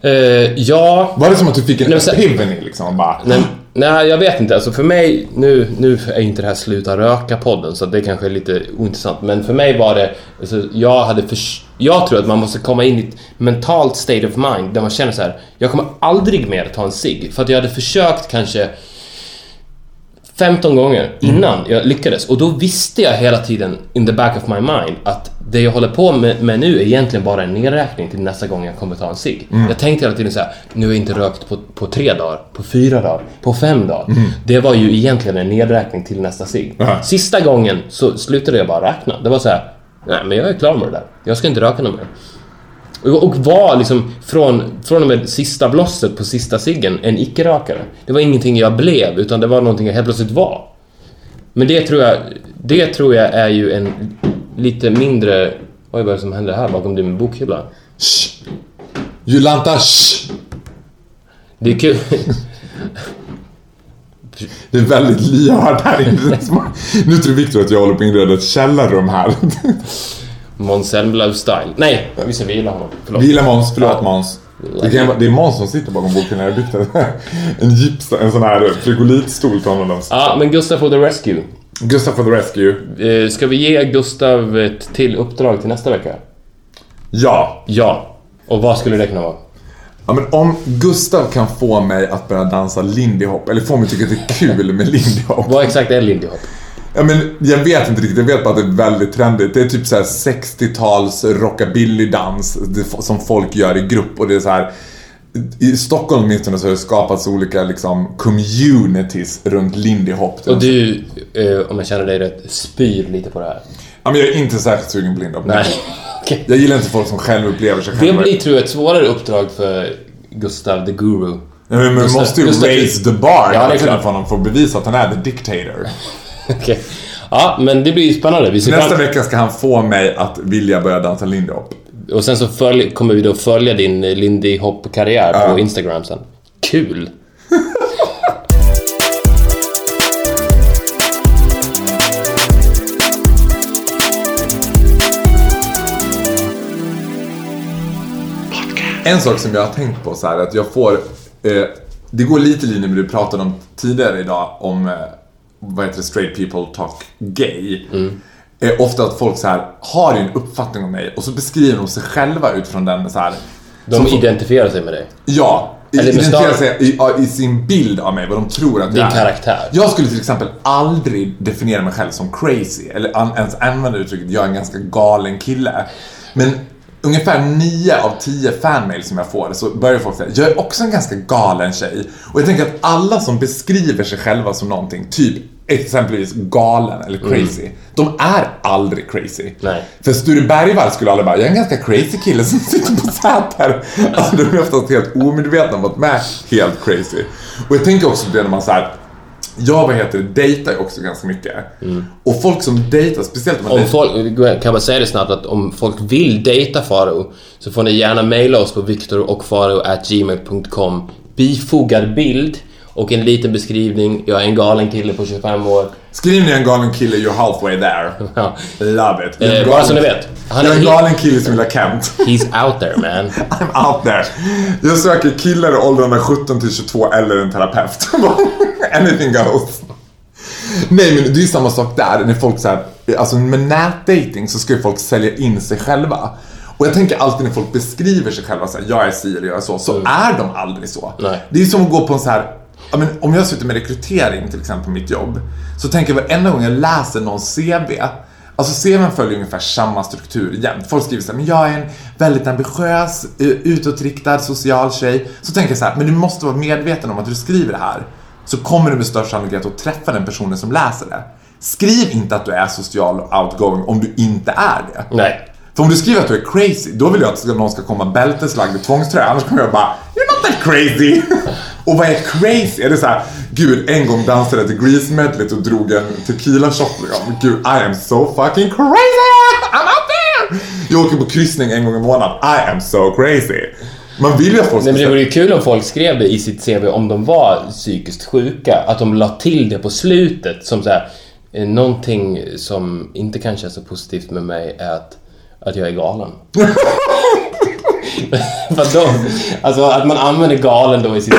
Eh, ja... Var det som att du fick en Nej, så- epiphany liksom? Bara, Nej, nej, jag vet inte. Alltså för mig, nu, nu är inte det här Sluta Röka-podden så det kanske är lite ointressant. Men för mig var det, alltså, jag hade för, Jag tror att man måste komma in i ett mentalt state of mind där man känner så här. Jag kommer aldrig mer ta en cigg. För att jag hade försökt kanske 15 gånger innan jag lyckades. Och då visste jag hela tiden in the back of my mind att det jag håller på med, med nu är egentligen bara en nedräkning till nästa gång jag kommer ta en cigg. Jag tänkte hela tiden så här: nu har jag inte rökt på, på tre dagar, på fyra dagar, på fem dagar. Det var ju egentligen en nedräkning till nästa cigg. Sista gången så slutade jag bara räkna. Det var så här: nej men jag är klar med det där. Jag ska inte röka något mer. Och, var liksom från, från och med sista blosset på sista ciggen en icke-rökare. Det var ingenting jag blev, utan det var någonting jag helt plötsligt var. Men det tror jag, det tror jag är ju en lite mindre... Oj, vad är det som händer här bakom din bokhylla? Shh. Jolanta, shh. Det är kul. Det är väldigt lyhört här inne. Nu tror Viktor att jag håller på att inreda ett källarrum här. Måns Zelmerlöw style. Nej, vi ska vila honom. Förlåt. Vila Måns, förlåt Ja. Måns. Det, kan, det är Måns som sitter bakom boken när jag byggt den. En gips, en sån här frigolitstol från honom. Ja, men Gustav for the Rescue. Gustav for the Rescue. Eh, Ska vi ge Gustav ett till uppdrag till nästa vecka? Ja. Ja. Och vad skulle det kunna vara? ja. men om Gustav kan få mig att börja dansa lindy hop, eller få mig att tycka att det är kul med lindy hop. Vad exakt är Lindy Hop? Ja, men jag vet inte riktigt, jag vet bara att det är väldigt trendigt. Det är typ så här 60-tals rockabilly-dans det- som folk gör i grupp och det är så här. I Stockholm åtminstone så har det skapats olika liksom communities runt lindy hop. Och du, eh, om jag känner dig rätt, spyr lite på det här. Ja, men jag är inte särskilt sugen på lindy hop. Nej. Okej. Jag gillar inte folk som själva upplever sig Det själva. blir, tror jag, ett svårare uppdrag för Gustav the Guru. Ja, men man måste ju Gustav- raise the bar Ja, det hela tiden för honom för att bevisa att han är the dictator. Okej. Ja, men det blir ju spännande. Nästa fram... vecka ska han få mig att vilja börja dansa lindy hop. Och sen så följ... kommer vi då följa din Lindy Hop-karriär Ja. på Instagram sen. Kul! En sak som jag har tänkt på så här att jag får... Eh, det går lite i linje med det du pratade om tidigare idag om eh, vad heter det, straight people talk gay. Är ofta att folk så här har en uppfattning om mig och så beskriver de sig själva utifrån den så här. De som- identifierar sig med dig. Ja, Eller identifierar sig i, i sin bild av mig, vad de tror att Din jag är. karaktär. Jag skulle till exempel aldrig definiera mig själv som crazy, eller an, ens använda uttrycket jag är en ganska galen kille. Men ungefär 9 av 10 fanmail som jag får så börjar folk säga jag är också en ganska galen tjej. Och jag tänker att alla som beskriver sig själva som någonting, typ exempelvis galen eller crazy, de är aldrig crazy. Mm. Nej. För Sture Bergvall skulle alla bara, jag är en ganska crazy kille som sitter på Säter. Alltså de är oftast helt omedvetna om att de är helt crazy. Och jag tänker också på det när man såhär, jag vad heter det, dejtar också ganska mycket. Och folk som dejtar, speciellt om man Om dejtar, folk, kan man säga det snabbt att om folk vill dejta Faro så får ni gärna mejla oss på viktorochfaro.gmail.com Bifogad bild och en liten beskrivning. Jag är en galen kille på 25 år. skriv ni en galen kille, you're halfway there. Ja. Love it. Eh, bara så ni vet. Han jag är en galen kille som vill ha Kent. He's out there man. I'm out there. Jag söker killar i åldrarna 17 till 22 eller en terapeut. Anything goes. Nej men det är samma sak där, när folk så här, alltså med nätdating så ska ju folk sälja in sig själva. Och jag tänker alltid när folk beskriver sig själva så här, jag är si eller jag är så, så är de aldrig så. Nej. Det är som att gå på en så här, ja, men om jag sitter med rekrytering till exempel på mitt jobb, så tänker jag varenda gång jag läser någons CV, Alltså CVn följer ungefär samma struktur jämt. Folk skriver så här, men jag är en väldigt ambitiös, eh, utåtriktad, social tjej. Så tänker jag så här, men du måste vara medveten om att du skriver det här så kommer du med största sannolikhet att träffa den personen som läser det. Skriv inte att du är social och outgoing om du inte är det. Nej. För om du skriver att du är crazy, då vill jag att någon ska komma bälteslagd i tvångströja. Annars kommer jag bara, you're not that crazy. och vad är crazy? Är det så här, gud, en gång dansade jag till Grease medlet och drog en tequila shot. liksom. Gud, I am so fucking crazy! I'm out there! Jag åker på kryssning en gång i månaden. I am so crazy. Man vill ju att folk Nej, men det vore ju kul om folk skrev det i sitt CV om de var psykiskt sjuka. Att de la till det på slutet som så här, eh, någonting som inte kan kännas så positivt med mig är att, att jag är galen. De, alltså att man använder galen då i sitt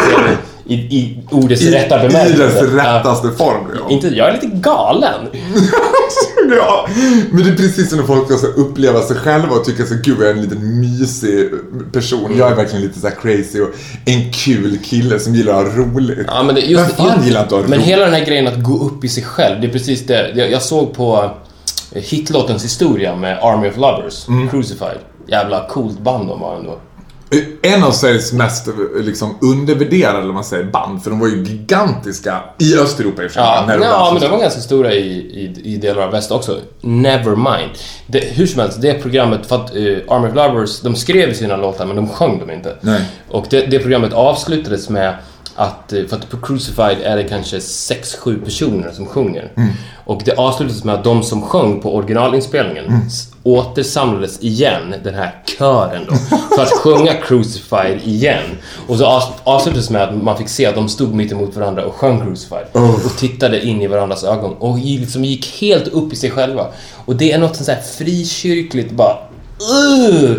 i, i ordets i, rätta i bemärkelse. dess Ja. rättaste form. Ja. Inte, jag är lite galen. jag. Men det är precis som när folk ska uppleva sig själva och tycka så gud jag är en liten mysig person. Jag är verkligen lite så här crazy och en kul kille som gillar att ha roligt. Ja, men det, just, Vem fan gillar inte att ha Men roligt? hela den här grejen att gå upp i sig själv, det är precis det. Jag, jag såg på eh, hitlåtens historia med Army of Lovers, Mm. Crucified. Jävla coolt band de var ändå. En av Sveriges mest liksom, undervärderade, man säger, band. För de var ju gigantiska i Östeuropa i och för sig. Ja, men de var ganska stora i, i, i delar av väst också. Nevermind. Det, hur som helst, det programmet, för att uh, Army of Lovers, de skrev sina låtar men de sjöng dem inte. Nej. Och det, det programmet avslutades med att, eh, för att på Crucified är det kanske 6-7 personer som sjunger. Mm. Och det avslutades med att de som sjöng på originalinspelningen Mm. återsamlades igen, den här kören då, för att sjunga Crucified igen. Och så avs- avslutades med att man fick se att de stod mitt emot varandra och sjöng Crucified. Och tittade in i varandras ögon och liksom gick helt upp i sig själva. Och det är något sånt här frikyrkligt bara... Uh!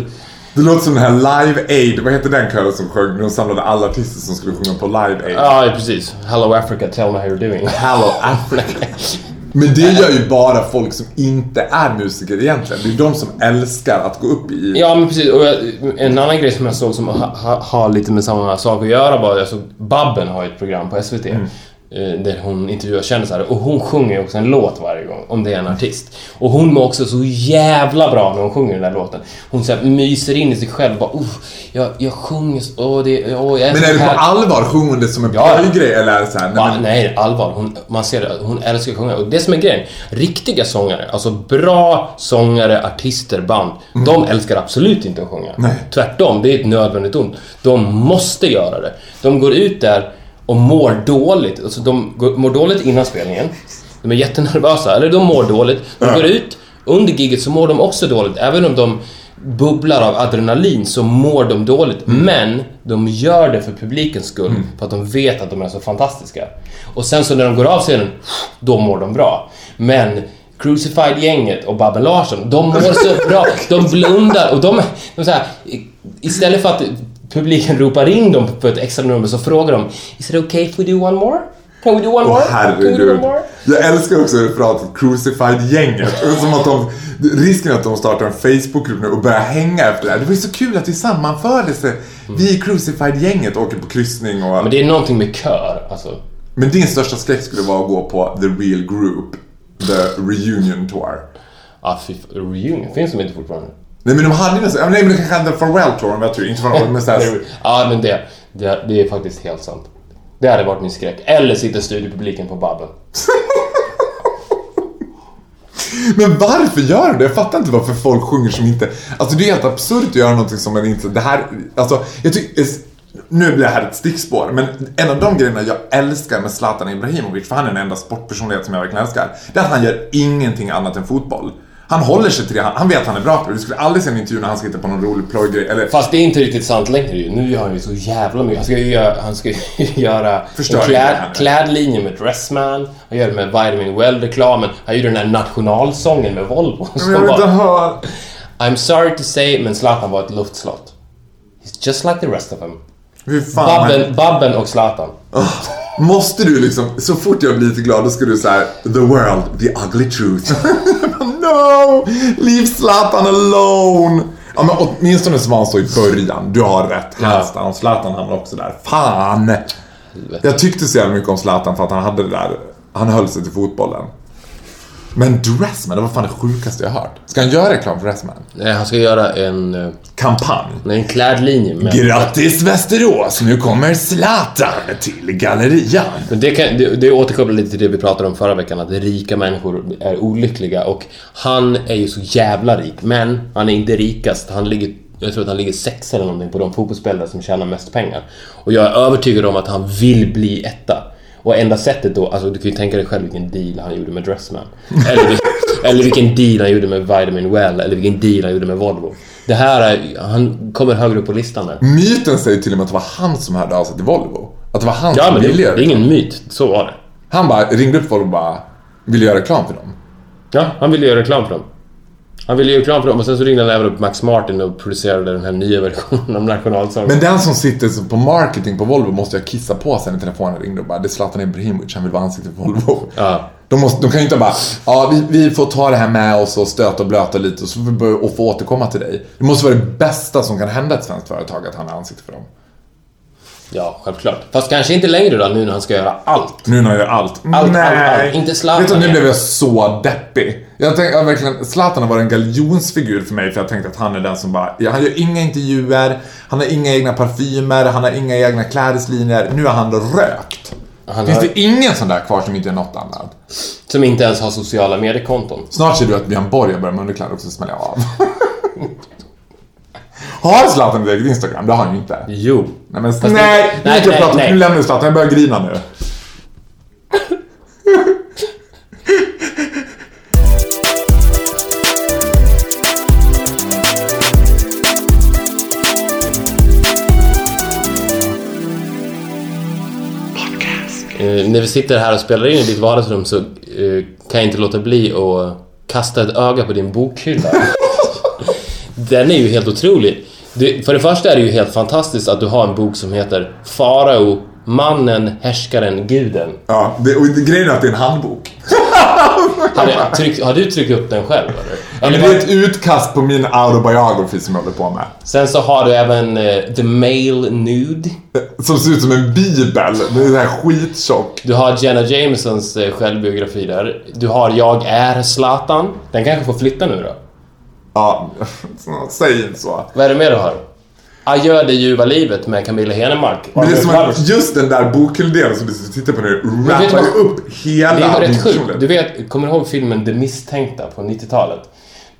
Det låter som den här Live Aid, vad heter den kören som sjöng? De samlade alla artister som skulle sjunga på Live Aid. Ja, precis. Hello Africa, tell me how you're doing. Hello Africa. Men det gör ju bara folk som inte är musiker egentligen. Det är de som älskar att gå upp i... Ja, men precis. Och jag, en annan grej som jag såg som ha, ha, har lite med samma sak att göra var, jag såg Babben har ju ett program på SVT. eh, Där hon intervjuar kändisar och hon sjunger ju också en låt varje gång, om det är en artist. Och hon mår också så jävla bra när hon sjunger den där låten. Hon så här, myser in i sig själv bara "Uff, jag, jag sjunger så, åh, det, åh, jag är Men så är det på här." allvar? Sjunger hon det som en Ja. pargrej eller är det så här, nej, Va? men, Nej, allvar. Hon, man ser det. Hon älskar att sjunga. Och det som är grejen, riktiga sångare, alltså bra sångare, artister, band, de älskar absolut inte att sjunga. Mm. Nej. Tvärtom, det är ett nödvändigt ont. De måste göra det. De går ut där och mår dåligt. Alltså de mår dåligt innan spelningen. De är jättenervösa, eller de mår dåligt. De går ut, under giget så mår de också dåligt. Även om de bubblar av adrenalin så mår de dåligt. Men de gör det för publikens skull. För att de vet att de är så fantastiska. Och sen så när de går av scenen, då mår de bra. Men Crucified-gänget och Babben Larsson, de mår så bra. De blundar och de, de så här, istället för att publiken ropar in dem på ett extra nummer så frågar de Is it okay if we do one more? Can we do one more? Can we do herregud. one more? Jag älskar också referatet Crucified-gänget. Som att de, risken att de startar en Facebookgrupp nu och börjar hänga efter det här. Det var ju så kul att vi sammanfördes. Vi Crucified-gänget åker på kryssning och... Men det är någonting med kör, alltså. Men din största skräck skulle vara att gå på The Real Group. The Reunion Tour. Ah, reunion, finns de inte fortfarande? Nej men de hade ju nästan, nej men de kanske hade Farewell Tour om jag tror inte Farewell men såhär, Ja, men det, det, det är faktiskt helt sant. Det hade varit min skräck. Eller sitta studiopubliken på Babben. Men varför gör de det? Jag fattar inte varför folk sjunger som inte... Alltså det är helt absurt att göra någonting som man inte... Det här... Alltså, jag tycker... Nu blir det här ett stickspår, men en av de grejerna jag älskar med Zlatan Ibrahimovic, för han är den enda sportpersonlighet som jag verkligen älskar, det är att han gör ingenting annat än fotboll. Han håller sig till det, han, han vet att han är bra på det. Du skulle aldrig se en intervju när han ska hitta på någon rolig plojgrej, eller... Fast det är inte riktigt sant längre ju. Nu gör han ju så jävla mycket. Han ska ju göra, han ska göra Förstör en kläd, klädlinje med Dressman. Han gör det med Vitamin Well-reklamen. Han gjorde den där nationalsången med Volvo. Men jag vill inte höra... I'm sorry to say, men Zlatan var ett luftslott. He's just like the rest of them. Babben, Babben och Zlatan. Måste du liksom, så fort jag blir lite glad då ska du säga The world, the ugly truth. no! Leave Zlatan alone! Ja men åtminstone så var han så i början. Du har rätt. Helst ja. Zlatan hamnade också där. Fan! Jag tyckte så jävla mycket om Zlatan för att han hade det där. Han höll sig till fotbollen. Men Dressman, det var fan det sjukaste jag hört. Ska han göra reklam för Dressman? Nej, han ska göra en, eh, Kampanj. en klädlinje med... Grattis Västerås! Nu kommer Zlatan till gallerian. Men det, kan, det, det återkopplar lite till det vi pratade om förra veckan, att rika människor är olyckliga och han är ju så jävla rik, men han är inte rikast. Han ligger, jag tror att han ligger sex eller någonting på de fotbollsspelare som tjänar mest pengar. Och jag är övertygad om att han vill bli etta. Och enda sättet då, alltså du kan ju tänka dig själv vilken deal han gjorde med Dressman. Eller, eller vilken deal han gjorde med Vitamin Well, eller vilken deal han gjorde med Volvo. Det här är, han kommer högre upp på listan där. Myten säger till och med att det var han som hörde av sig till Volvo. Att det var han Ja som det, ville det göra är ingen myt, så var det. Han bara ringde upp Volvo och bara ville göra reklam för dem. Ja, han ville göra reklam för dem. Han ville göra reklam för dem och sen så ringde han även upp Max Martin och producerade den här nya versionen av nationalsången. Men den som sitter på marketing på Volvo måste jag kissa på sig när telefonen ringde och bara det är Zlatan Ibrahimovic, han vill vara ansiktet på Volvo. Ja. De, måste, de kan ju inte bara, ja vi, vi får ta det här med oss och stöta och blöta lite och så får vi börja, och få återkomma till dig. Det måste vara det bästa som kan hända ett svenskt företag, att han är ansikte för dem. Ja, självklart. Fast kanske inte längre då, nu när han ska göra allt. Nu när han gör allt. Allt, Nej. allt, allt. Inte Zlatan Vet du, nu blev jag så deppig. Jag tänkte jag verkligen, Zlatan har varit en galjonsfigur för mig för jag tänkte att han är den som bara, ja, han gör inga intervjuer, han har inga egna parfymer, han har inga egna klädeslinjer. Nu har han rökt. Han Finns har, det ingen sån där kvar som inte gör något annat? Som inte ens har sociala mediekonton. Snart ser du att Björn Borg börjar med underkläder också smäller jag av. har Zlatan ett eget Instagram? Det har han ju inte. Jo. Nej men Fast nej, det- nej, nej, prata, nej. nu lämnar vi Zlatan, jag börjar grina nu. Eh, när vi sitter här och spelar in i ditt vardagsrum så eh, kan jag inte låta bli att kasta ett öga på din bokhylla. Den är ju helt otrolig. Du, för det första är det ju helt fantastiskt att du har en bok som heter Farao, mannen, härskaren, guden. Ja, det, och det, grejen är att det är en handbok. Har, du tryckt, har du tryckt upp den själv eller? Det är ett utkast på min autobiography som jag håller på med. Sen så har du även eh, The Male Nude. Som ser ut som en bibel. Den är så här skittjock. Du har Jenna Jamesons eh, självbiografi där. Du har Jag är Zlatan. Den kanske får flytta nu då? Ja, säg inte så. Vad är det mer du har? Adjö det ljuva livet med Camilla Henemark. Men det är som att just den där bokhylldelen som du tittar på nu rappar ju upp hela Det är rätt sjukt. Du vet, kommer du ihåg filmen The Misstänkta på 90-talet?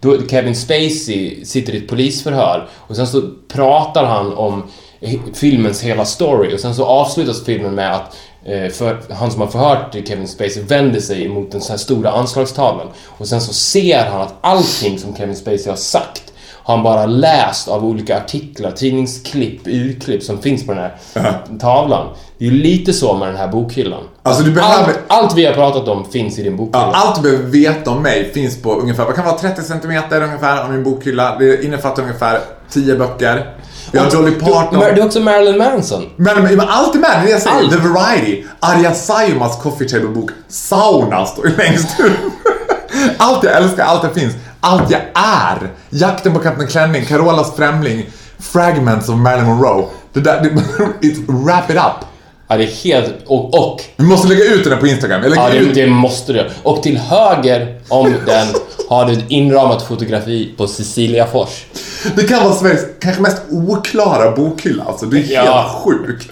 Då Kevin Spacey sitter i ett polisförhör och sen så pratar han om filmens hela story och sen så avslutas filmen med att för, han som har förhört Kevin Spacey vänder sig mot den så här stora anslagstavlan och sen så ser han att allting som Kevin Spacey har sagt har han bara läst av olika artiklar, tidningsklipp, urklipp som finns på den här tavlan. Det är ju lite så med den här bokhyllan. Alltså, behöver- allt, allt vi har pratat om finns i din bokhylla. Ja, allt du behöver veta om mig finns på ungefär, vad kan vara 30 centimeter ungefär av min bokhylla. Det innefattar ungefär 10 böcker. Vi har Dolly Parton. Du, du är också Marilyn Manson. Men allt är med, det jag säger. Allt. The Variety. Arja Saijonmaas coffee table-bok Sauna står ju längst ut. Allt jag älskar, allt det finns. Allt jag är. Jakten på Kapten Klänning, Carolas Främling, Fragments of Marilyn Monroe. Det där, det, it's, wrap it up. Ja, det är helt... Och... och Vi måste lägga ut den här på Instagram. Jag ja, det, ut. det måste du. Och till höger om den har du ett inramat fotografi på Cecilia Fors. Det kan vara Sveriges kanske mest oklara bokhylla. Alltså, det är helt Ja. sjukt.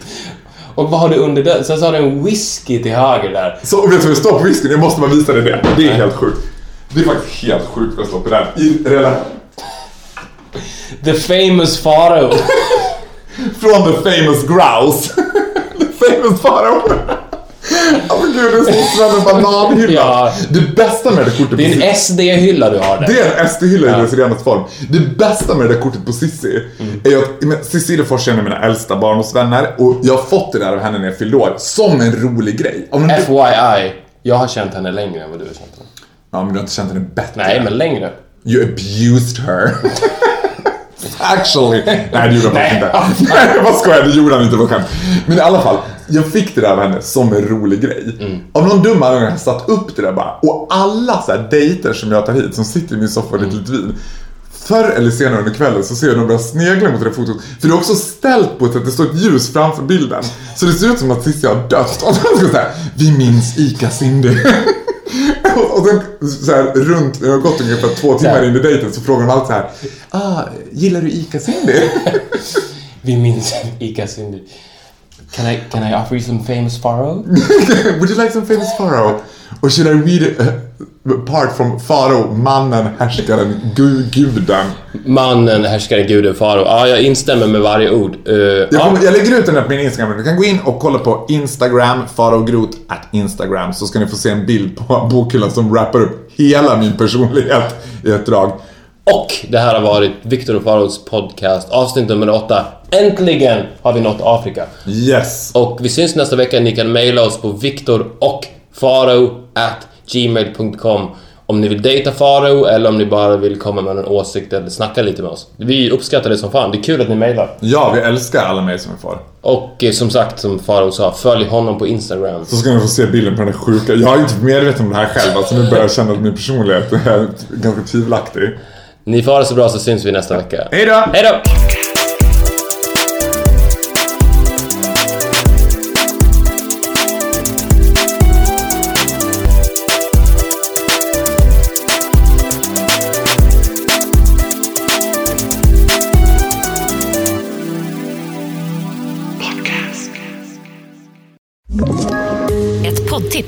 Och vad har du under den? Sen så har du en whisky till höger där. Så vet du vad det står på whiskyn? Jag måste bara visa dig det. Det är helt sjukt. Det är faktiskt helt sjukt det står på den. I relation The famous Farao. Från The Famous Grouse. the Famous Farao. Alltså gud, det är som en bananhylla. Ja. Det bästa med det kortet Det är på en SD-hylla du har där. det är en SD-hylla i dess renaste form. Det bästa med det där kortet på Sissi är ju att Cissi Fors är en av mina äldsta barndomsvänner och jag har fått det där av henne när jag fyllde år som en rolig grej. FYI. Jag har känt henne längre än vad du har känt henne. Ja, men du har inte känt henne bättre. Nej, men längre. You abused her. Actually. Nej, det gjorde han faktiskt inte. Nej, bara skojar. Det gjorde han inte på skämt. Men i alla fall, jag fick det där av henne som en rolig grej. Av någon dum anledning har jag satt upp det där bara. Och alla så här dejter som jag tar hit, som sitter i min soffa och dricker lite vin. Förr eller senare under kvällen så ser jag dem börja snegla mot det där fotot. För det är också ställt på ett sätt, det står ett ljus framför bilden. Så det ser ut som att Cissi har dött. Och så ska säga, vi minns Ica Cindy. och sen så här runt, det har gått ungefär två timmar in i dejten så frågar de alltid så här. Ah, gillar du Ica Cindy? Vi minns Ica Cindy. Can I, can I offer you some famous Farao? Would you like some famous Pharaoh? Or should I read it, uh, part from Farao, mannen, härskaren, gu, guden? Mannen, härskaren, guden, farao. Ja, jag instämmer med varje ord. Eh, Jag, ja. kommer, jag lägger ut den här på min Instagram. Du kan gå in och kolla på Instagram, faraogrot at Instagram, så ska ni få se en bild på bokhyllan som wrappar upp hela min personlighet i ett drag. Och det här har varit Viktor och Faraos podcast, avsnitt nummer åtta. Äntligen har vi nått Afrika. Yes! Och vi syns nästa vecka. Ni kan mejla oss på viktor och farao at gmail.com om ni vill dejta Faro eller om ni bara vill komma med en åsikt eller snacka lite med oss. Vi uppskattar det som fan. Det är kul att ni mejlar. Ja, vi älskar alla mejl som vi får. Och eh, som sagt, som Faro sa, följ honom på Instagram. Så ska ni få se bilden på den sjuka... Jag är inte medveten om det här själv, alltså nu börjar jag känna att min personlighet är ganska tvivelaktig. Ni får ha det så bra så syns vi nästa vecka. Hej då! Hej då!